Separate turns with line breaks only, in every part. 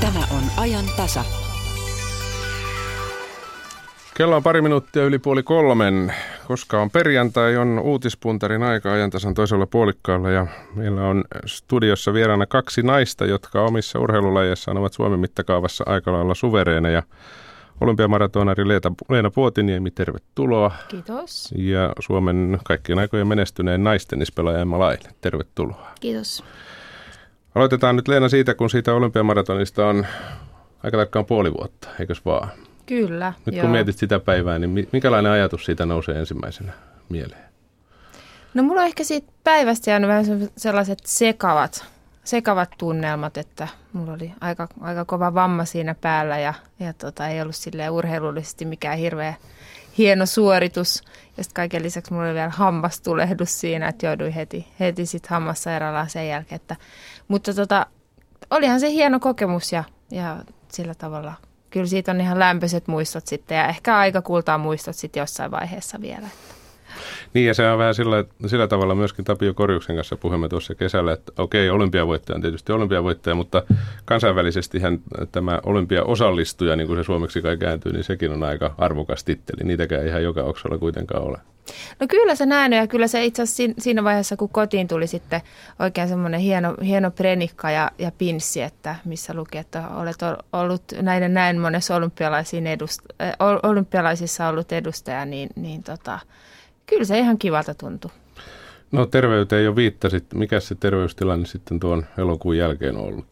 Tämä on ajan tasa.
Kello on pari minuuttia yli puoli kolmen. Koska on perjantai, on uutispuntarin aika ajantasan toisella puolikkaalla ja meillä on studiossa vieraana kaksi naista, jotka omissa urheilulajeissaan ovat Suomen mittakaavassa aika lailla suvereeneja. Olympiamaratonari Leena, Leena Puotiniemi, tervetuloa.
Kiitos.
Ja Suomen kaikkien aikojen menestyneen naistennispelaaja Emma Laine, tervetuloa.
Kiitos.
Aloitetaan nyt Leena siitä, kun siitä olympiamaratonista on aika tarkkaan puoli vuotta, eikös vaan?
Kyllä.
Nyt
joo.
kun mietit sitä päivää, niin minkälainen ajatus siitä nousee ensimmäisenä mieleen?
No mulla on ehkä siitä päivästä jäänyt vähän sellaiset sekavat, sekavat tunnelmat, että mulla oli aika, aika kova vamma siinä päällä ja, ja tota, ei ollut urheilullisesti mikään hirveä hieno suoritus. Ja sitten kaiken lisäksi mulla oli vielä hammastulehdus siinä, että jouduin heti, heti sitten hammassairaalaan sen jälkeen. Että, mutta tota, olihan se hieno kokemus ja, ja sillä tavalla kyllä siitä on ihan lämpöiset muistot sitten ja ehkä aika kultaa muistot sitten jossain vaiheessa vielä.
Niin ja se on vähän sillä, sillä tavalla myöskin Tapio Korjuksen kanssa puhumme tuossa kesällä, että okei, olympiavoittaja on tietysti olympiavoittaja, mutta kansainvälisesti tämä olympiaosallistuja, niin kuin se suomeksi kai kääntyy, niin sekin on aika arvokas titteli. Niitäkään ihan joka oksalla kuitenkaan ole.
No kyllä se näin ja kyllä se itse asiassa siinä vaiheessa, kun kotiin tuli sitten oikein semmoinen hieno, hieno prenikka ja, ja pinssi, että missä luki, että olet ollut näiden näin monessa edust, olympialaisissa ollut edustaja, niin, niin tota, kyllä se ihan kivalta tuntui.
No terveyteen jo viittasit. Mikä se terveystilanne sitten tuon elokuun jälkeen on ollut?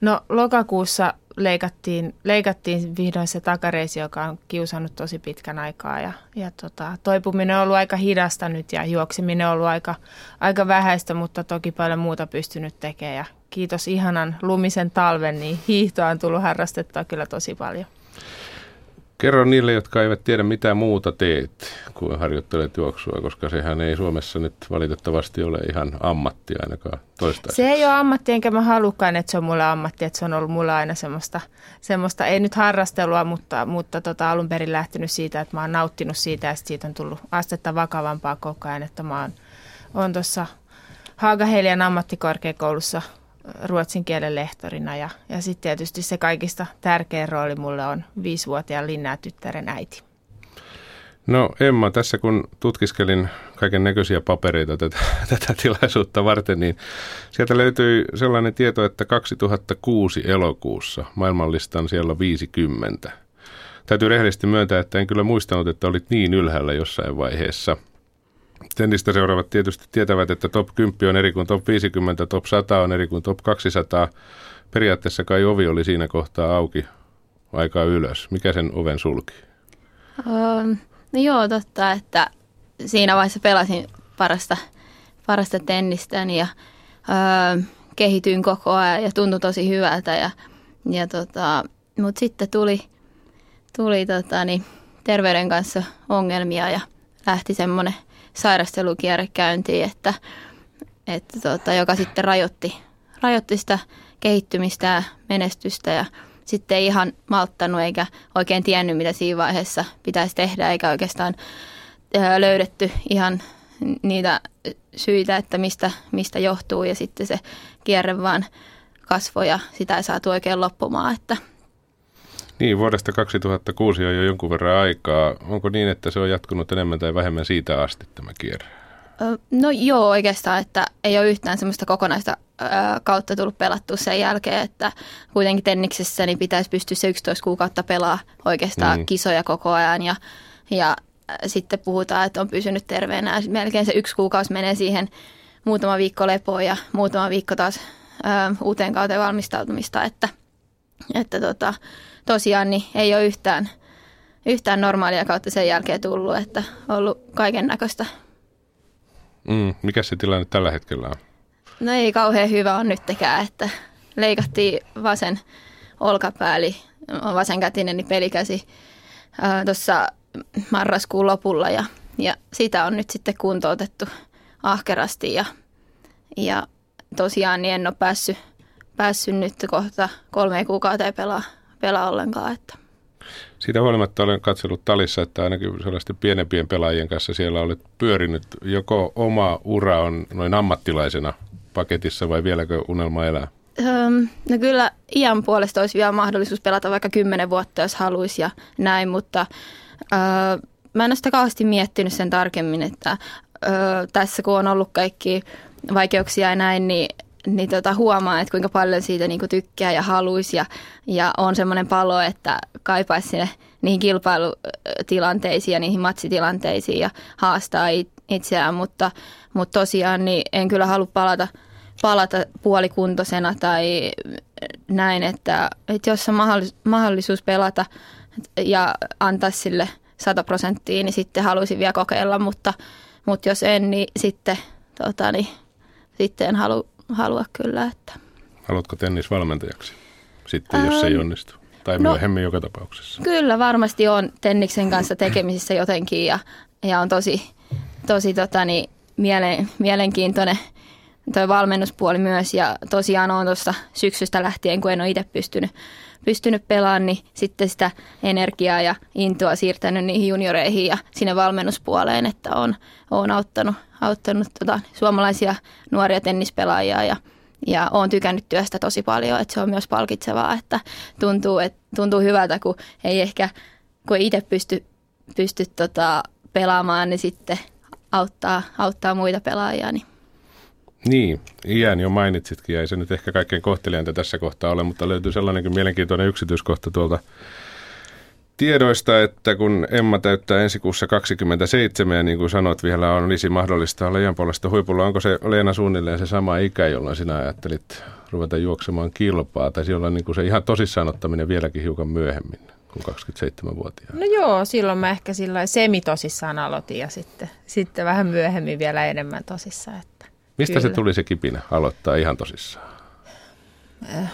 No lokakuussa leikattiin, leikattiin vihdoin se takareisi, joka on kiusannut tosi pitkän aikaa. Ja, ja tota, toipuminen on ollut aika hidasta nyt ja juokseminen on ollut aika, aika vähäistä, mutta toki paljon muuta pystynyt tekemään. Ja kiitos ihanan lumisen talven, niin hiihtoa on tullut harrastettua kyllä tosi paljon.
Kerro niille, jotka eivät tiedä mitä muuta teet, kun harjoittelet juoksua, koska sehän ei Suomessa nyt valitettavasti ole ihan ammatti ainakaan toistaiseksi.
Se ei ole ammatti, enkä mä halukkaan, että se on mulle ammatti, että se on ollut mulla aina semmoista, semmoista ei nyt harrastelua, mutta, mutta tota, alun perin lähtenyt siitä, että mä oon nauttinut siitä ja siitä on tullut astetta vakavampaa koko ajan, että mä oon, oon tuossa Haagahelian ammattikorkeakoulussa ruotsin kielen lehtorina ja, ja sitten tietysti se kaikista tärkein rooli mulle on viisivuotiaan Linnaa tyttären äiti.
No Emma, tässä kun tutkiskelin kaiken näköisiä papereita tätä, tätä tilaisuutta varten, niin sieltä löytyi sellainen tieto, että 2006 elokuussa maailmanlistan siellä 50. Täytyy rehellisesti myöntää, että en kyllä muistanut, että olit niin ylhäällä jossain vaiheessa – Tennistä seuraavat tietysti tietävät, että top 10 on eri kuin top 50, top 100 on eri kuin top 200. Periaatteessa kai ovi oli siinä kohtaa auki aikaa ylös. Mikä sen oven sulki?
Um, no joo, totta, että siinä vaiheessa pelasin parasta, parasta tennistäni ja uh, kehityin koko ajan ja tuntui tosi hyvältä. Ja, ja tota, Mutta sitten tuli, tuli tota, niin, terveyden kanssa ongelmia ja lähti semmoinen – sairastelukierre käyntiin, että, että tota, joka sitten rajoitti, rajoitti sitä kehittymistä ja menestystä ja sitten ei ihan malttanut eikä oikein tiennyt, mitä siinä vaiheessa pitäisi tehdä, eikä oikeastaan löydetty ihan niitä syitä, että mistä, mistä johtuu ja sitten se kierre vaan kasvoi ja sitä ei saatu oikein loppumaan, että
niin, vuodesta 2006 on jo jonkun verran aikaa. Onko niin, että se on jatkunut enemmän tai vähemmän siitä asti tämä kierre?
No joo, oikeastaan, että ei ole yhtään semmoista kokonaista kautta tullut pelattua sen jälkeen, että kuitenkin tenniksessä niin pitäisi pystyä se 11 kuukautta pelaa oikeastaan mm. kisoja koko ajan ja, ja sitten puhutaan, että on pysynyt terveenä. Melkein se yksi kuukausi menee siihen muutama viikko lepoa ja muutama viikko taas ää, uuteen kauteen valmistautumista, että, että tota, tosiaan niin ei ole yhtään, yhtään normaalia kautta sen jälkeen tullut, että ollut kaiken näköistä.
Mm, mikä se tilanne tällä hetkellä on?
No ei kauhean hyvä on nyttekään, että leikattiin vasen olkapääli, on vasenkätinen niin pelikäsi tuossa marraskuun lopulla ja, ja sitä on nyt sitten kuntoutettu ahkerasti ja, ja tosiaan niin en ole päässyt, päässyt nyt kohta kolme kuukautta pelaa pelaa ollenkaan. Että.
Siitä huolimatta olen katsellut talissa, että ainakin sellaisten pienempien pelaajien kanssa siellä olet pyörinyt. Joko oma ura on noin ammattilaisena paketissa vai vieläkö unelma elää?
No kyllä iän puolesta olisi vielä mahdollisuus pelata vaikka kymmenen vuotta, jos haluaisi ja näin, mutta öö, mä en ole sitä kauheasti miettinyt sen tarkemmin, että öö, tässä kun on ollut kaikki vaikeuksia ja näin, niin niin tota, huomaa, että kuinka paljon siitä niin kuin tykkää ja haluaisi. Ja, ja on semmoinen palo, että kaipaisi sinne niihin kilpailutilanteisiin ja niihin matsitilanteisiin ja haastaa itseään, mutta, mutta tosiaan niin en kyllä halua palata, palata puolikuntoisena tai näin, että, että jos on mahdollisuus pelata ja antaa sille 100 prosenttia, niin sitten haluaisin vielä kokeilla, mutta, mutta jos en, niin sitten, tota, niin, sitten en halua, halua kyllä. Että.
Haluatko tennisvalmentajaksi sitten, jos se ei onnistu? Tai no, myöhemmin joka tapauksessa?
Kyllä, varmasti on tenniksen kanssa tekemisissä jotenkin ja, ja on tosi, tosi tota, niin, mielen, mielenkiintoinen tuo valmennuspuoli myös. Ja tosiaan on tuossa syksystä lähtien, kun en ole itse pystynyt, pystynyt pelaamaan, niin sitten sitä energiaa ja intoa siirtänyt niihin junioreihin ja sinne valmennuspuoleen, että on, on auttanut, auttanut tota, suomalaisia nuoria tennispelaajia ja ja olen tykännyt työstä tosi paljon, että se on myös palkitsevaa, että tuntuu, että tuntuu hyvältä, kun ei ehkä, kun ei itse pysty, pysty tota, pelaamaan, niin sitten auttaa, auttaa muita pelaajia. Niin.
Niin, iän jo mainitsitkin, ja ei se nyt ehkä kaikkein kohtelijainta tässä kohtaa ole, mutta löytyy sellainenkin mielenkiintoinen yksityiskohta tuolta tiedoista, että kun Emma täyttää ensi kuussa 27 ja niin kuin sanot, vielä on olisi mahdollista olla iän puolesta huipulla. Onko se Leena suunnilleen se sama ikä, jolloin sinä ajattelit ruveta juoksemaan kilpaa? Tai silloin niin kuin se ihan tosissaan ottaminen vieläkin hiukan myöhemmin kuin 27-vuotiaana?
No joo, silloin mä ehkä sillä semitosissaan aloitin ja sitten, sitten vähän myöhemmin vielä enemmän tosissaan. Että
Mistä kyllä. se tuli se kipinä aloittaa ihan tosissaan?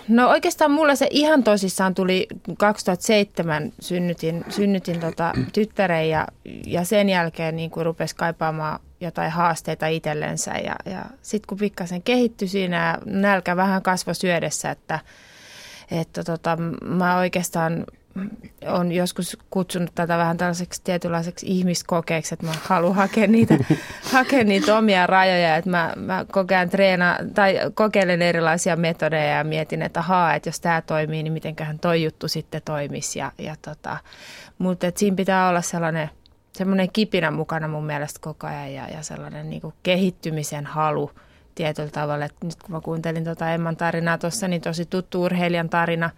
No oikeastaan mulla se ihan tosissaan tuli 2007, synnytin, synnytin tota tyttären ja, ja sen jälkeen niin kuin rupesi kaipaamaan jotain haasteita itsellensä ja, ja sitten kun pikkasen kehittyi siinä nälkä vähän kasvoi syödessä, että, että tota, mä oikeastaan on joskus kutsunut tätä vähän tällaiseksi tietynlaiseksi ihmiskokeeksi, että mä haluan hakea niitä, hakea niitä omia rajoja, että mä, mä kokeen treena, tai kokeilen erilaisia metodeja ja mietin, että ahaa, että jos tämä toimii, niin mitenköhän toi juttu sitten toimisi. Ja, ja tota, mutta siinä pitää olla sellainen, sellainen kipinä mukana mun mielestä koko ajan ja, ja sellainen niin kuin kehittymisen halu tietyllä tavalla. Että nyt kun mä kuuntelin tuota Emman tarinaa tuossa, niin tosi tuttu urheilijan tarina,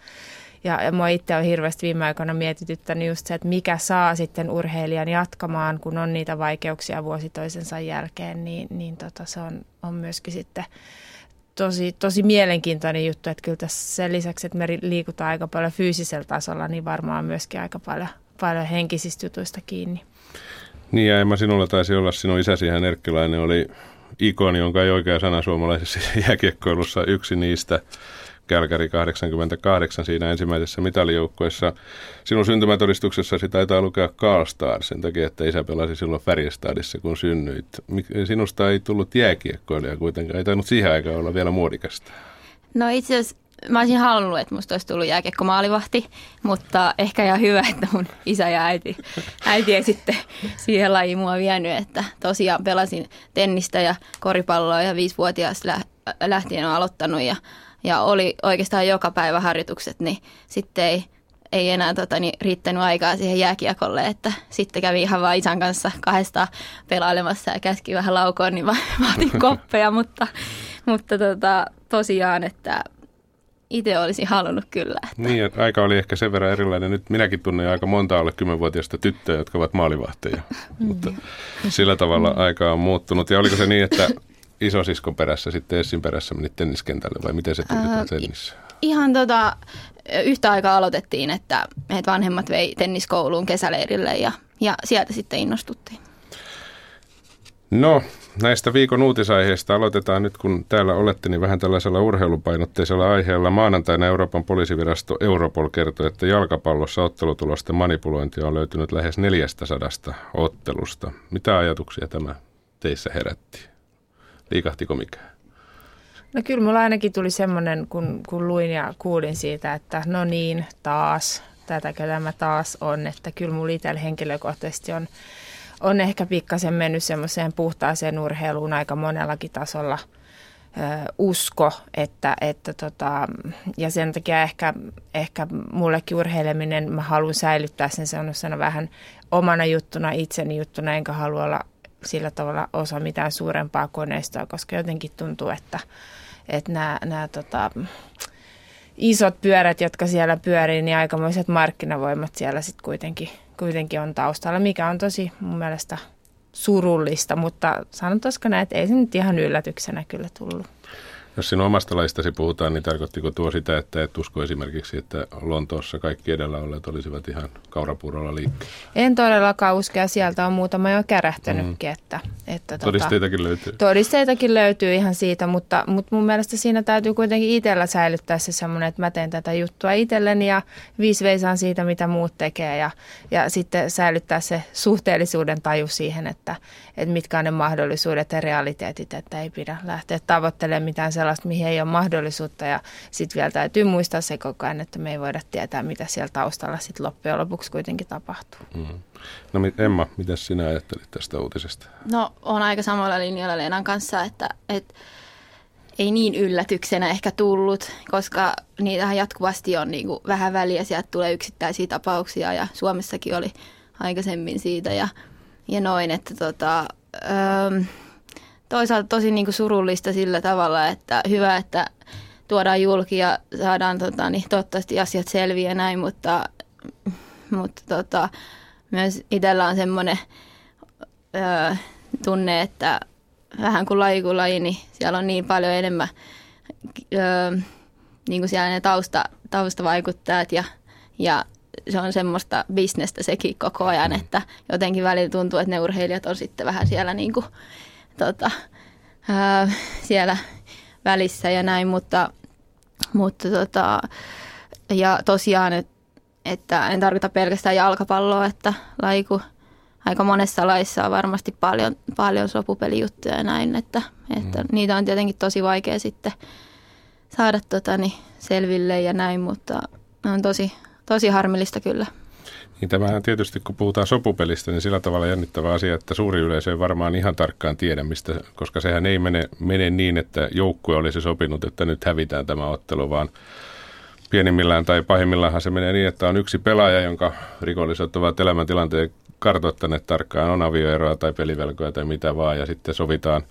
ja, ja mua itse on hirveästi viime aikoina mietityttänyt just se, että mikä saa sitten urheilijan jatkamaan, kun on niitä vaikeuksia vuosi toisensa jälkeen, niin, niin tota, se on, on myöskin sitten tosi, tosi mielenkiintoinen juttu, että kyllä tässä sen lisäksi, että me liikutaan aika paljon fyysisellä tasolla, niin varmaan myöskin aika paljon, paljon henkisistä jutuista kiinni.
Niin ja Emma, sinulla taisi olla sinun isäsi ihan Erkkilainen oli ikoni, jonka ei oikea sana suomalaisessa jääkiekkoilussa yksi niistä. Kälkäri 88 siinä ensimmäisessä mitalijoukkoessa. Sinun syntymätodistuksessasi taitaa lukea Karlstad sen takia, että isä pelasi silloin Färjestadissa, kun synnyit. Sinusta ei tullut jääkiekkoilija kuitenkaan, ei tainnut siihen aikaan olla vielä muodikasta.
No itse asiassa mä olisin halunnut, että musta olisi tullut jääkiekko maalivahti, mutta ehkä ihan hyvä, että mun isä ja äiti, äiti ei sitten siihen lajiin mua vienyt, että tosiaan pelasin tennistä ja koripalloa ja viisivuotiaasta lähtien on aloittanut ja ja oli oikeastaan joka päivä harjoitukset, niin sitten ei, ei enää tota, niin, riittänyt aikaa siihen jääkiekolle, että sitten kävi ihan vaan isän kanssa kahdesta pelailemassa ja käski vähän laukoon, niin mä, mä otin koppeja, mutta, mutta tota, tosiaan, että itse olisin halunnut kyllä. Että.
Niin, että aika oli ehkä sen verran erilainen. Nyt minäkin tunnen aika monta alle kymmenvuotiaista tyttöjä, jotka ovat maalivahteja, mutta sillä tavalla aika on muuttunut. Ja oliko se niin, että isosiskon perässä, sitten Essin perässä menit tenniskentälle vai miten se tuli äh, tennissä?
Ihan tota, yhtä aikaa aloitettiin, että meidät vanhemmat vei tenniskouluun kesäleirille ja, ja sieltä sitten innostuttiin.
No, näistä viikon uutisaiheista aloitetaan nyt, kun täällä olette, niin vähän tällaisella urheilupainotteisella aiheella. Maanantaina Euroopan poliisivirasto Europol kertoi, että jalkapallossa ottelutulosten manipulointia on löytynyt lähes 400 ottelusta. Mitä ajatuksia tämä teissä herätti? Liikahtiko mikään?
No kyllä mulla ainakin tuli semmoinen, kun, kun luin ja kuulin siitä, että no niin, taas, tätäkö tämä taas on, että kyllä mulla itsellä henkilökohtaisesti on, on ehkä pikkasen mennyt semmoiseen puhtaaseen urheiluun aika monellakin tasolla usko, että, että tota, ja sen takia ehkä, ehkä mullekin urheileminen, mä haluan säilyttää sen semmoisena vähän omana juttuna, itseni juttuna, enkä halua olla sillä tavalla osa mitään suurempaa koneistoa, koska jotenkin tuntuu, että, että nämä, nämä tota, isot pyörät, jotka siellä pyörii, niin aikamoiset markkinavoimat siellä sitten kuitenkin, kuitenkin on taustalla, mikä on tosi mun mielestä surullista, mutta sanotaanko näin, että ei se nyt ihan yllätyksenä kyllä tullut.
Jos sinun omasta laistasi puhutaan, niin tarkoittiko tuo sitä, että et usko esimerkiksi, että Lontoossa kaikki edellä olleet olisivat ihan kaurapuurolla liikkeellä?
En todellakaan usko, ja sieltä on muutama jo kärähtänytkin. Mm. Että, että
Todisteitakin tota, löytyy.
Todisteitakin löytyy ihan siitä, mutta, mutta mun mielestä siinä täytyy kuitenkin itsellä säilyttää se semmoinen, että mä teen tätä juttua itselleni ja viisi veisaan siitä, mitä muut tekee ja, ja sitten säilyttää se suhteellisuuden taju siihen, että, että mitkä on ne mahdollisuudet ja realiteetit, että ei pidä lähteä tavoittelemaan mitään sellaista, mihin ei ole mahdollisuutta. Ja sitten vielä täytyy muistaa se koko ajan, että me ei voida tietää, mitä siellä taustalla sitten loppujen lopuksi kuitenkin tapahtuu. Mm.
No Emma, mitä sinä ajattelit tästä uutisesta?
No on aika samalla linjalla Leenan kanssa, että, että ei niin yllätyksenä ehkä tullut, koska niitähän jatkuvasti on niin kuin vähän väliä, sieltä tulee yksittäisiä tapauksia ja Suomessakin oli aikaisemmin siitä ja ja noin, että tota, öö, toisaalta tosi niin kuin surullista sillä tavalla, että hyvä, että tuodaan julki ja saadaan tota, niin toivottavasti asiat selviä näin, mutta, mutta tota, myös itsellä on semmoinen öö, tunne, että vähän kuin laji kuin laji, niin siellä on niin paljon enemmän öö, niin kuin siellä ne tausta, taustavaikuttajat ja, ja se on semmoista bisnestä sekin koko ajan, mm. että jotenkin välillä tuntuu, että ne urheilijat on sitten vähän siellä, niin kuin, tota, ää, siellä välissä ja näin, mutta, mutta tota, ja tosiaan, et, että en tarkoita pelkästään jalkapalloa, että laiku aika monessa laissa on varmasti paljon, paljon sopupelijuttuja ja näin, että, että mm. niitä on tietenkin tosi vaikea sitten saada tota, niin selville ja näin, mutta on tosi, tosi harmillista kyllä.
Niin tämähän tietysti, kun puhutaan sopupelistä, niin sillä tavalla jännittävä asia, että suuri yleisö ei varmaan ihan tarkkaan tiedä, mistä, koska sehän ei mene, mene niin, että joukkue olisi sopinut, että nyt hävitään tämä ottelu, vaan pienimmillään tai pahimmillaan se menee niin, että on yksi pelaaja, jonka rikolliset ovat elämäntilanteen kartoittaneet tarkkaan, on avioeroa tai pelivelkoja tai mitä vaan, ja sitten sovitaan,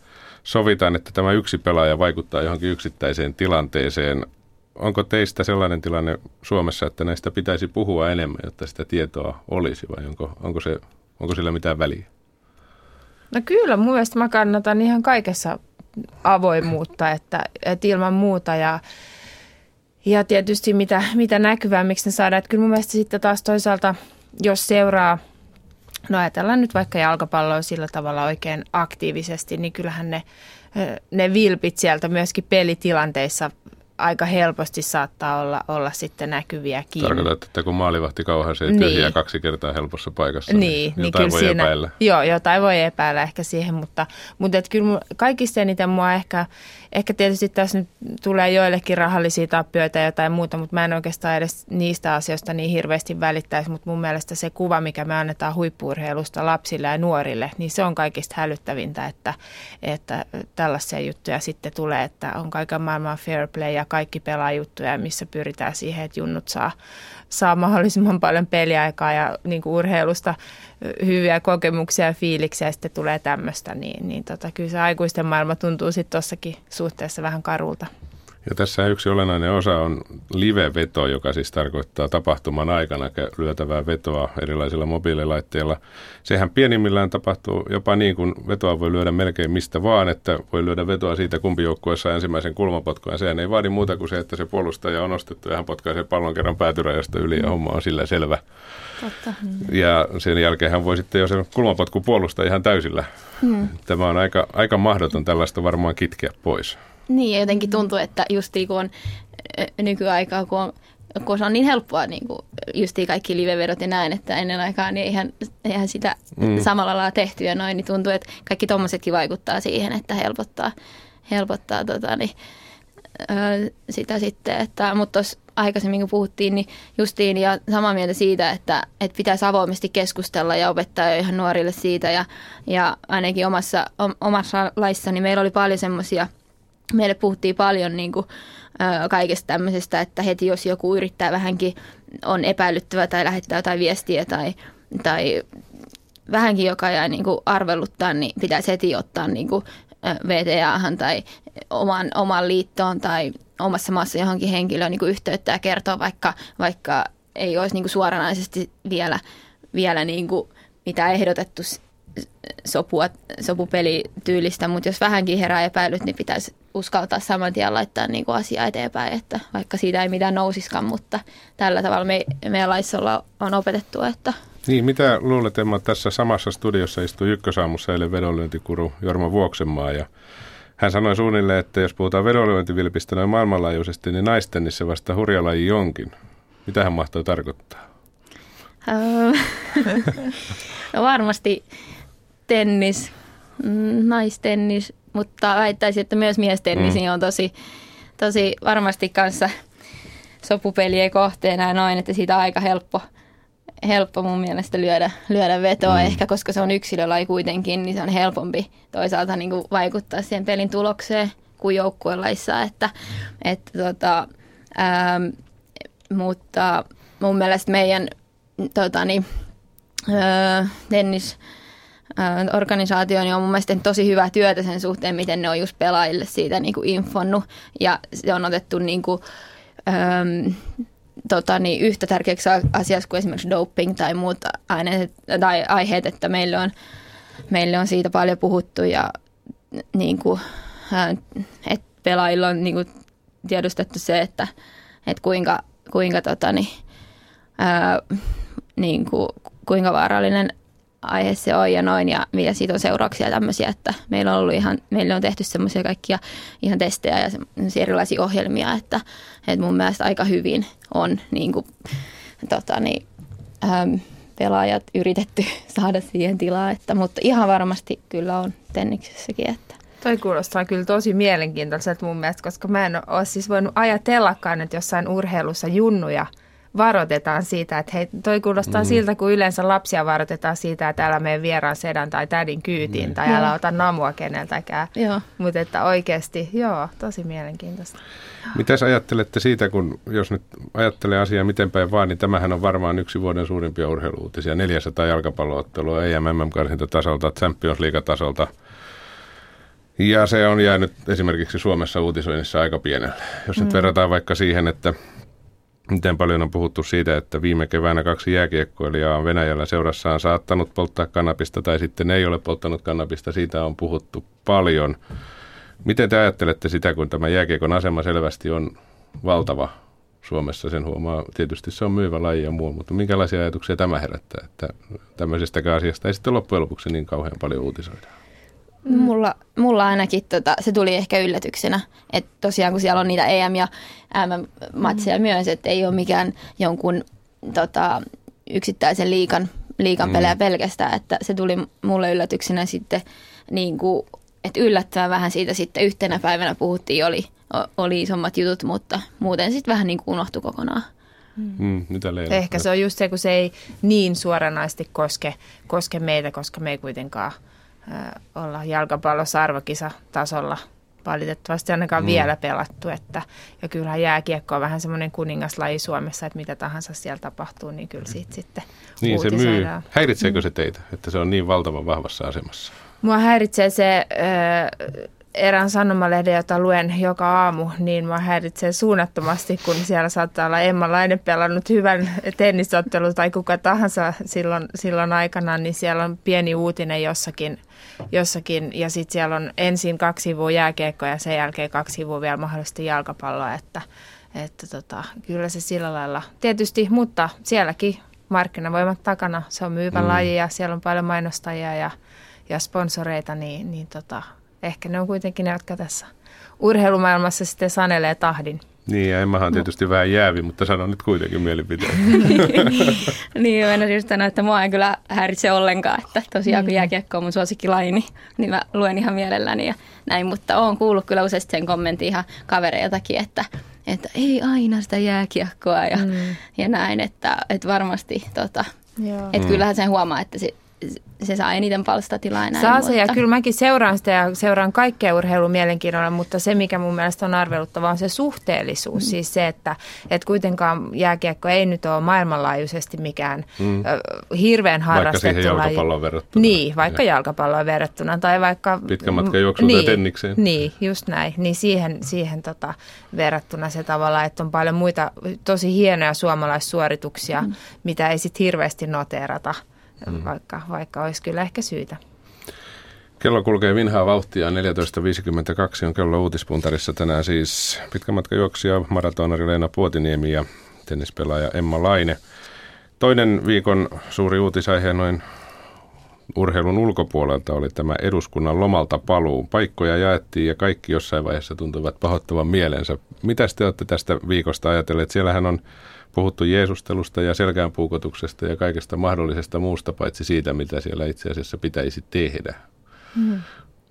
sovitaan, että tämä yksi pelaaja vaikuttaa johonkin yksittäiseen tilanteeseen onko teistä sellainen tilanne Suomessa, että näistä pitäisi puhua enemmän, jotta sitä tietoa olisi vai onko, onko, se, onko sillä mitään väliä?
No kyllä, mun mielestä mä kannatan ihan kaikessa avoimuutta, että, että ilman muuta ja, ja tietysti mitä, mitä näkyvää, miksi ne saadaan. Että kyllä mun mielestä sitten taas toisaalta, jos seuraa, no ajatellaan nyt vaikka jalkapalloa sillä tavalla oikein aktiivisesti, niin kyllähän ne, ne vilpit sieltä myöskin pelitilanteissa aika helposti saattaa olla, olla sitten näkyviä kiinni.
Tarkoitat, että kun maalivahti kauhean se niin. kaksi kertaa helpossa paikassa,
niin, niin, niin jotain voi siinä, epäillä. Joo, jotain voi epäillä ehkä siihen, mutta, mutta et kyllä kaikista eniten mua ehkä, ehkä tietysti tässä nyt tulee joillekin rahallisia tappioita ja jotain muuta, mutta mä en oikeastaan edes niistä asioista niin hirveästi välittäisi, mutta mun mielestä se kuva, mikä me annetaan huippuurheilusta lapsille ja nuorille, niin se on kaikista hälyttävintä, että, että tällaisia juttuja sitten tulee, että on kaiken maailman fair play kaikki pelaa juttuja, missä pyritään siihen, että junnut saa, saa mahdollisimman paljon peliaikaa ja niin kuin urheilusta hyviä kokemuksia ja fiiliksiä ja sitten tulee tämmöistä, niin, niin tota, kyllä se aikuisten maailma tuntuu sitten tuossakin suhteessa vähän karulta.
Ja tässä yksi olennainen osa on live-veto, joka siis tarkoittaa tapahtuman aikana lyötävää vetoa erilaisilla mobiililaitteilla. Sehän pienimmillään tapahtuu jopa niin, kun vetoa voi lyödä melkein mistä vaan, että voi lyödä vetoa siitä, kumpi joukkue saa ensimmäisen kulmapotkun. Ja sehän ei vaadi muuta kuin se, että se puolustaja on nostettu ja hän potkaisee pallon kerran päätyrajasta yli ja homma on sillä selvä. Totta. Ja sen jälkeen hän voi sitten jo sen kulmapotku puolustaa ihan täysillä. Hmm. Tämä on aika, aika mahdoton tällaista varmaan kitkeä pois.
Niin, ja jotenkin tuntuu, että justiin kun on nykyaikaa, kun on kun se on niin helppoa niin kuin justiin kaikki liveverot ja näin, että ennen aikaa niin eihän, eihän sitä mm. samalla lailla tehty ja noin, niin tuntuu, että kaikki tuommoisetkin vaikuttaa siihen, että helpottaa, helpottaa tota, niin, ö, sitä sitten. Että, mutta tuossa aikaisemmin kun puhuttiin, niin justiin ja samaa mieltä siitä, että, että pitäisi avoimesti keskustella ja opettaa jo ihan nuorille siitä ja, ja ainakin omassa, omassa laissani meillä oli paljon semmoisia – meille puhuttiin paljon niin kuin, kaikesta tämmöisestä, että heti jos joku yrittää vähänkin on epäilyttävä tai lähettää jotain viestiä tai, tai vähänkin joka jää niin kuin arveluttaa, niin pitäisi heti ottaa niin kuin VTAhan tai oman, oman liittoon tai omassa maassa johonkin henkilöön niin kuin yhteyttä ja kertoa, vaikka, vaikka ei olisi niin kuin suoranaisesti vielä, vielä niin kuin mitä ehdotettu sopua, sopupelityylistä, mutta jos vähänkin herää epäilyt, niin pitäisi uskaltaa saman tien laittaa niin kuin asia eteenpäin, että vaikka siitä ei mitään nousiskaan, mutta tällä tavalla me, meidän laissa on opetettu, että
niin, mitä luulet Emma, tässä samassa studiossa istui Ykkösaamussa eilen vedonlyöntikuru Jorma Vuoksenmaa ja hän sanoi suunnilleen, että jos puhutaan vedonlyöntivilpistä noin maailmanlaajuisesti, niin naisten niin se vasta hurja laji jonkin. Mitä hän mahtoi tarkoittaa?
no varmasti tennis, mm, naistennis, mutta väittäisin, että myös miestennis mm. on tosi, tosi varmasti kanssa sopupelien kohteena ja noin, että siitä on aika helppo, helppo mun mielestä lyödä, lyödä vetoa mm. ehkä, koska se on yksilölaji kuitenkin, niin se on helpompi toisaalta niin kuin vaikuttaa siihen pelin tulokseen kuin joukkuelaissa, että, että tota, ähm, mutta mun mielestä meidän tota, niin, äh, tennis organisaatio niin on mun mielestä tosi hyvää työtä sen suhteen, miten ne on just pelaajille siitä niin kuin infonnut. Ja se on otettu niin kuin, ähm, tota, niin yhtä tärkeäksi asiaksi kuin esimerkiksi doping tai muut aineet tai aiheet, että meille on, meille on siitä paljon puhuttu ja niin kuin, että pelaajilla on niin kuin, tiedostettu se, että, että kuinka, kuinka, tota, niin, ää, niin kuin, kuinka vaarallinen aihe se on ja noin ja, ja siitä on seurauksia tämmöisiä, että meillä on ollut ihan, meillä on tehty semmoisia kaikkia ihan testejä ja erilaisia ohjelmia, että, että mun mielestä aika hyvin on niin kuin, tota, niin, äm, pelaajat yritetty saada siihen tilaa, että, mutta ihan varmasti kyllä on tenniksessäkin, että.
Toi kuulostaa kyllä tosi mielenkiintoiselta mun mielestä, koska mä en ole siis voinut ajatellakaan, että jossain urheilussa junnuja – varoitetaan siitä, että hei, toi kuulostaa mm. siltä, kun yleensä lapsia varoitetaan siitä, että älä mene vieraan sedän tai tädin kyytiin mm. tai älä ota namua keneltäkään. Mutta että oikeasti, joo, tosi mielenkiintoista.
Mitäs ajattelette siitä, kun jos nyt ajattelee asiaa miten päin vaan, niin tämähän on varmaan yksi vuoden suurimpia urheiluutisia. 400 jalkapalloottelua EMM-karsintotasolta, Champions League-tasolta. Ja se on jäänyt esimerkiksi Suomessa uutisoinnissa aika pienelle. Jos nyt mm. verrataan vaikka siihen, että Miten paljon on puhuttu siitä, että viime keväänä kaksi jääkiekkoilijaa on Venäjällä seurassaan saattanut polttaa kannabista tai sitten ei ole polttanut kannabista. Siitä on puhuttu paljon. Miten te ajattelette sitä, kun tämä jääkiekon asema selvästi on valtava Suomessa, sen huomaa. Tietysti se on myyvä laji ja muu, mutta minkälaisia ajatuksia tämä herättää, että tämmöisestäkään asiasta ei sitten loppujen lopuksi niin kauhean paljon uutisoida?
Mm. Mulla, mulla ainakin tota, se tuli ehkä yllätyksenä, että tosiaan kun siellä on niitä EM- ja MM-matseja mm. myös, että ei ole mikään jonkun tota, yksittäisen liikan, liikan pelejä mm. pelkästään, että se tuli mulle yllätyksenä sitten niin kuin, että yllättävän vähän siitä sitten yhtenä päivänä puhuttiin, oli, oli isommat jutut, mutta muuten sitten vähän niin kuin unohtui kokonaan.
Mm, mitä Leila? Ehkä se on just se, kun se ei niin suoranaisesti koske, koske meitä, koska me ei kuitenkaan – olla jalkapallossa arvokisatasolla valitettavasti ainakaan mm. vielä pelattu. Että, ja kyllähän jääkiekko on vähän semmoinen kuningaslaji Suomessa, että mitä tahansa siellä tapahtuu, niin kyllä siitä sitten
Niin se myy. Häiritseekö mm. se teitä, että se on niin valtavan vahvassa asemassa?
Mua häiritsee se erään sanomalehden, jota luen joka aamu, niin mä häiritsee suunnattomasti, kun siellä saattaa olla Emma Lainen pelannut hyvän tennisottelu tai kuka tahansa silloin, silloin aikana, niin siellä on pieni uutinen jossakin, jossakin ja sitten siellä on ensin kaksi sivua jääkiekkoa ja sen jälkeen kaksi sivua vielä mahdollisesti jalkapalloa, että, että tota, kyllä se sillä lailla tietysti, mutta sielläkin markkinavoimat takana, se on myyvä mm. laji ja siellä on paljon mainostajia ja, ja sponsoreita, niin, niin tota, ehkä ne on kuitenkin ne, jotka tässä urheilumaailmassa sitten sanelee tahdin.
Niin, ja Emmahan on tietysti no. vähän jäävi, mutta sanon nyt kuitenkin mielipiteen.
niin, mä just sanoa, että mua ei kyllä häiritse ollenkaan, että tosiaan kun mm. jääkiekko on mun suosikkilaji, niin, niin mä luen ihan mielelläni ja näin, mutta oon kuullut kyllä useasti sen kommentin ihan kavereiltakin, että, että ei aina sitä jääkiekkoa ja, mm. ja näin, että, että varmasti tota, että mm. kyllähän sen huomaa, että se, se saa eniten palstatilaa. Näin,
saa se, ja kyllä mäkin seuraan sitä ja seuraan kaikkea urheilun mielenkiinnolla, mutta se, mikä mun mielestä on arveluttava, on se suhteellisuus. Mm. Siis se, että, että kuitenkaan jääkiekko ei nyt ole maailmanlaajuisesti mikään mm. hirveän harrastettu
Vaikka siihen jalkapalloon verrattuna.
Niin, vaikka ja. jalkapalloon verrattuna. Tai vaikka...
Pitkä matka juoksuun
niin,
tennikseen.
Niin, just näin. Niin siihen, siihen tota, verrattuna se tavalla, että on paljon muita tosi hienoja suomalaissuorituksia, mm. mitä ei sitten hirveästi noteerata – mm. vaikka, vaikka olisi kyllä ehkä syytä.
Kello kulkee vinhaa vauhtia. 14.52 on kello uutispuntarissa tänään siis pitkämatkajuoksija, maratonari Leena Puotiniemi ja tennispelaaja Emma Laine. Toinen viikon suuri uutisaihe noin urheilun ulkopuolelta oli tämä eduskunnan lomalta paluu. Paikkoja jaettiin ja kaikki jossain vaiheessa tuntuvat pahoittavan mielensä. Mitä te olette tästä viikosta ajatelleet? Siellähän on puhuttu Jeesustelusta ja selkäänpuukotuksesta ja kaikesta mahdollisesta muusta, paitsi siitä, mitä siellä itse asiassa pitäisi tehdä. Mm.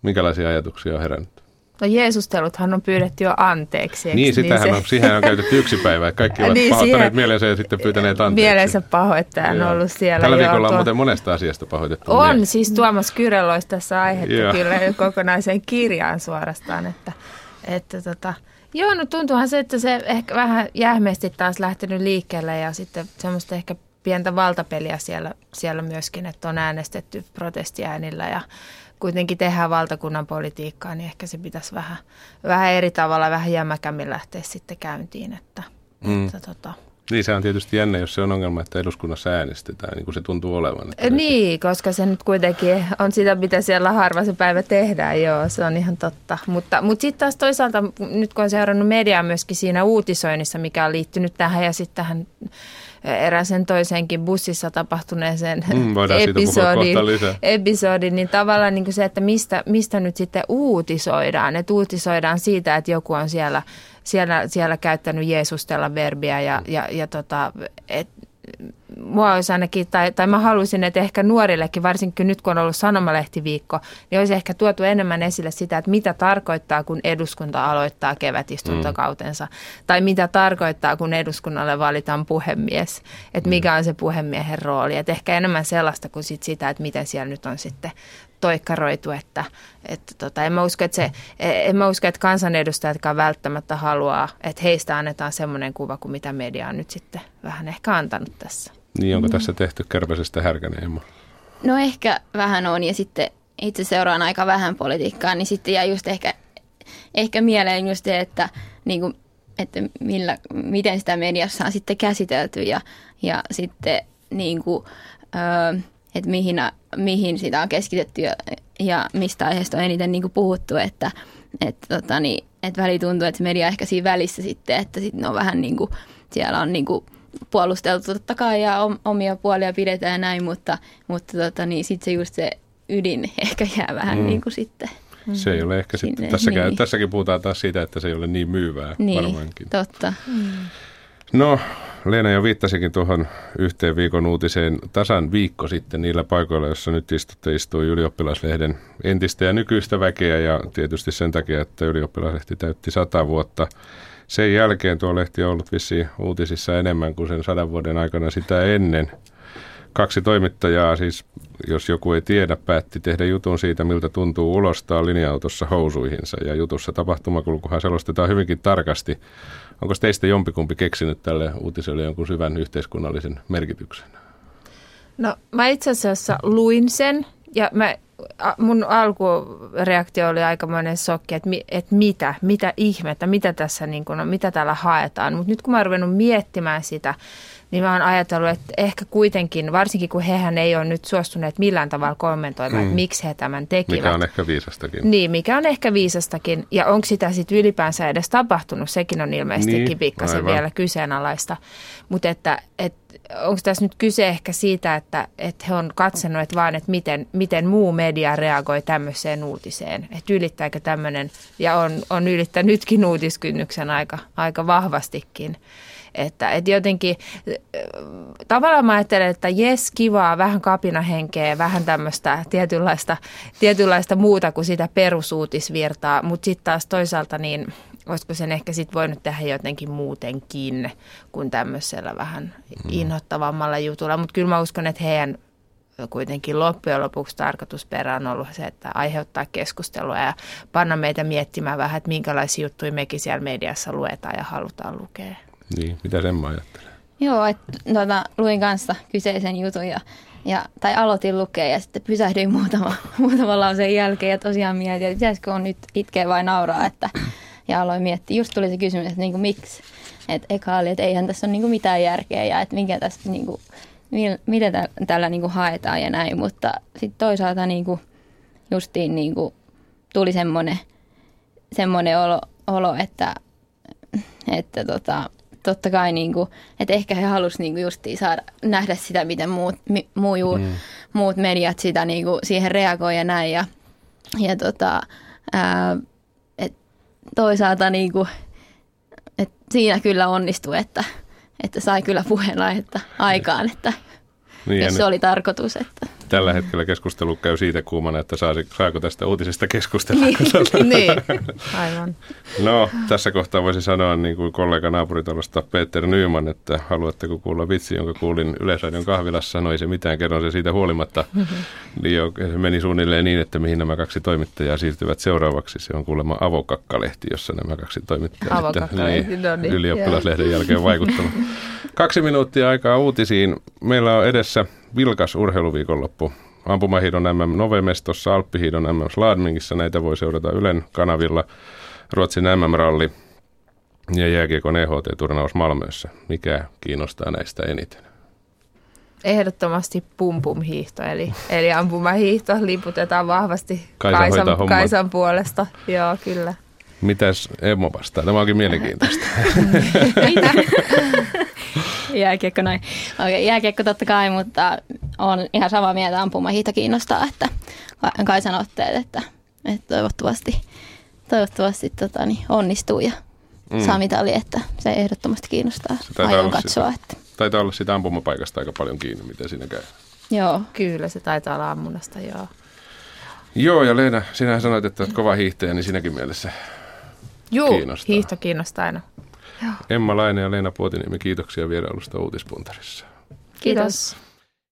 Minkälaisia ajatuksia on herännyt?
No Jeesusteluthan on pyydetty jo anteeksi.
Niin, niin, sitähän niin se... on, siihen on käytetty yksi päivä. Kaikki ovat niin, pahoittaneet siihen... mielensä ja sitten pyytäneet anteeksi.
Mielensä pahoittaja on ollut siellä.
Tällä viikolla on muuten monesta asiasta pahoitettu.
On, mieleen. siis Tuomas Kyrel olisi tässä aihetta Joo. kyllä kokonaisen kirjaan suorastaan. Että, että tota, Joo, no tuntuuhan se, että se ehkä vähän jähmeesti taas lähtenyt liikkeelle ja sitten semmoista ehkä pientä valtapeliä siellä, siellä myöskin, että on äänestetty protestiäänillä ja kuitenkin tehdään valtakunnan politiikkaa, niin ehkä se pitäisi vähän, vähän eri tavalla, vähän jämäkämmin lähteä sitten käyntiin. Että, mm. että tota,
niin se on tietysti jännä, jos se on ongelma, että eduskunnassa äänestetään, niin kuin se tuntuu olevan.
Että niin, nyt... koska se nyt kuitenkin on sitä, mitä siellä harva se päivä tehdään, joo, se on ihan totta. Mutta, mutta sitten taas toisaalta, nyt kun on seurannut mediaa myöskin siinä uutisoinnissa, mikä on liittynyt tähän ja sitten tähän eräsen toisenkin bussissa tapahtuneeseen mm, episodin, episodin, niin tavallaan niin kuin se, että mistä, mistä nyt sitten uutisoidaan. Että uutisoidaan siitä, että joku on siellä – siellä, siellä käyttänyt Jeesustella verbiä ja, ja, ja tota, et, mua olisi ainakin, tai, tai mä haluaisin, että ehkä nuorillekin, varsinkin nyt kun on ollut sanomalehtiviikko, niin olisi ehkä tuotu enemmän esille sitä, että mitä tarkoittaa, kun eduskunta aloittaa kevätistuntokautensa, mm. tai mitä tarkoittaa, kun eduskunnalle valitaan puhemies, että mikä mm. on se puhemiehen rooli, että ehkä enemmän sellaista kuin sit sitä, että miten siellä nyt on sitten toikkaroitu, että, että tota, en, mä usko, että se, en mä usko, että kansanedustajatkaan välttämättä haluaa, että heistä annetaan semmoinen kuva kuin mitä media on nyt sitten vähän ehkä antanut tässä.
Niin, onko mm. tässä tehty kärpäisestä härkänen, Emma?
No ehkä vähän on, ja sitten itse seuraan aika vähän politiikkaa, niin sitten jää just ehkä, ehkä mieleen just se, että, niin kuin, että millä, miten sitä mediassa on sitten käsitelty, ja, ja sitten niin kuin, öö, että mihin, mihin sitä on keskitetty ja, ja mistä aiheesta on eniten niin kuin puhuttu, että että tota, niin, että väli tuntuu, että media ehkä siinä välissä sitten, että sitten ne on vähän niin kuin, siellä on niin kuin puolusteltu totta kai ja omia puolia pidetään ja näin, mutta, mutta tota, niin sitten se just se ydin ehkä jää vähän mm. niin kuin sitten.
Se ei ole ehkä sitten, tässäkin, niin. tässäkin puhutaan taas siitä, että se ei ole niin myyvää
niin,
varmaankin.
totta. Mm.
No, Leena jo viittasikin tuohon yhteen viikon uutiseen tasan viikko sitten niillä paikoilla, joissa nyt istutte, istui ylioppilaslehden entistä ja nykyistä väkeä ja tietysti sen takia, että ylioppilaslehti täytti sata vuotta. Sen jälkeen tuo lehti on ollut vissiin uutisissa enemmän kuin sen sadan vuoden aikana sitä ennen. Kaksi toimittajaa, siis jos joku ei tiedä, päätti tehdä jutun siitä, miltä tuntuu ulostaa linja-autossa housuihinsa. Ja jutussa tapahtumakulkuhan selostetaan hyvinkin tarkasti. Onko teistä jompikumpi keksinyt tälle uutiselle jonkun syvän yhteiskunnallisen merkityksen?
No mä itse asiassa luin sen ja mä, mun alkureaktio oli aikamoinen sokki, että, mi, että mitä, mitä ihmettä, mitä tässä niin kun, mitä täällä haetaan. Mutta nyt kun mä oon ruvennut miettimään sitä, niin mä oon ajatellut, että ehkä kuitenkin, varsinkin kun hehän ei ole nyt suostuneet millään tavalla kommentoimaan, mm. että miksi he tämän tekivät.
Mikä on ehkä viisastakin.
Niin, mikä on ehkä viisastakin. Ja onko sitä sitten ylipäänsä edes tapahtunut, sekin on ilmeisestikin niin, pikkasen aivan. vielä kyseenalaista. Mutta että, että onko tässä nyt kyse ehkä siitä, että, että he on katsonut että vaan, että miten, miten muu media reagoi tämmöiseen uutiseen. Että ylittääkö tämmöinen, ja on, on ylittänytkin uutiskynnyksen aika, aika vahvastikin. Että, että jotenkin tavallaan mä ajattelen, että jes, kivaa, vähän kapinahenkeä, vähän tämmöistä tietynlaista, tietynlaista muuta kuin sitä perusuutisvirtaa, mutta sitten taas toisaalta niin olisiko sen ehkä sitten voinut tehdä jotenkin muutenkin kuin tämmöisellä vähän mm. inhottavammalla jutulla. Mutta kyllä mä uskon, että heidän kuitenkin loppujen lopuksi tarkoitusperä on ollut se, että aiheuttaa keskustelua ja panna meitä miettimään vähän, että minkälaisia juttuja mekin siellä mediassa luetaan ja halutaan lukea.
Niin, mitä Emma ajattelee?
Joo, että tuota, luin kanssa kyseisen jutun ja, ja, tai aloitin lukea ja sitten pysähdyin muutama, muutaman lauseen jälkeen ja tosiaan mietin, että pitäisikö on nyt itkeä vai nauraa. Että, ja aloin miettiä, just tuli se kysymys, että niinku, miksi. Että eka oli, että eihän tässä ole niinku mitään järkeä ja että minkä tässä, niinku, mitä tä, tällä niinku haetaan ja näin. Mutta sitten toisaalta niinku, justiin niinku, tuli semmoinen, semmoinen olo, olo, että, että tota, totta kai, niin kuin, että ehkä he halusivat niin justiin saada nähdä sitä, miten muut, mi, muu, mm. muut mediat sitä niin kuin, siihen reagoi ja näin. Ja, ja tota, ää, et toisaalta niin kuin, et siinä kyllä onnistui, että, että sai kyllä puheenaihetta aikaan, että niin, jos se oli tarkoitus. Että.
Tällä hetkellä keskustelu käy siitä kuumana, että saako tästä uutisesta keskustella.
niin, niin, aivan.
No, tässä kohtaa voisi sanoa niin kuin kollega naapuritalosta Peter Nyman, että haluatteko kuulla vitsi, jonka kuulin Yleisradion kahvilassa. No ei se mitään, kerron se siitä huolimatta. Niin jo, se meni suunnilleen niin, että mihin nämä kaksi toimittajaa siirtyvät seuraavaksi. Se on kuulemma Avokakkalehti, jossa nämä kaksi toimittajaa
Avokakkalehti, no niin.
ylioppilaslehden jälkeen vaikuttavat. Kaksi minuuttia aikaa uutisiin. Meillä on edessä vilkas urheiluviikonloppu. Ampumahiidon MM Novemestossa, Alppihiidon MM Sladmingissa. Näitä voi seurata Ylen kanavilla. Ruotsin MM-ralli ja jääkiekon EHT-turnaus Malmössä. Mikä kiinnostaa näistä eniten?
Ehdottomasti pum hiihto, eli, eli ampumahiihto liputetaan vahvasti Kaisan, Kaisan puolesta. Joo, kyllä.
Mitäs Emmo vastaa? Tämä onkin mielenkiintoista.
jääkiekko noin. Okay, jääkiekko totta kai, mutta on ihan samaa mieltä ampumahiihto kiinnostaa, että kai sanotteet, että, että toivottavasti, toivottavasti tota, niin onnistuu ja mm. saa mitali, että se ehdottomasti kiinnostaa. Aion katsoa.
Sitä, että. Taitaa olla sitä ampumapaikasta aika paljon kiinni, miten siinä käy.
Joo. Kyllä, se taitaa olla ammunnasta, joo.
Joo, ja Leena, sinä sanoit, että olet kova hiihtäjä, niin siinäkin mielessä
Joo, kiinnostaa. hiihto kiinnostaa aina.
Emma Laine ja Leena Puotiniemi, kiitoksia vierailusta Uutispuntarissa.
Kiitos. Kiitos.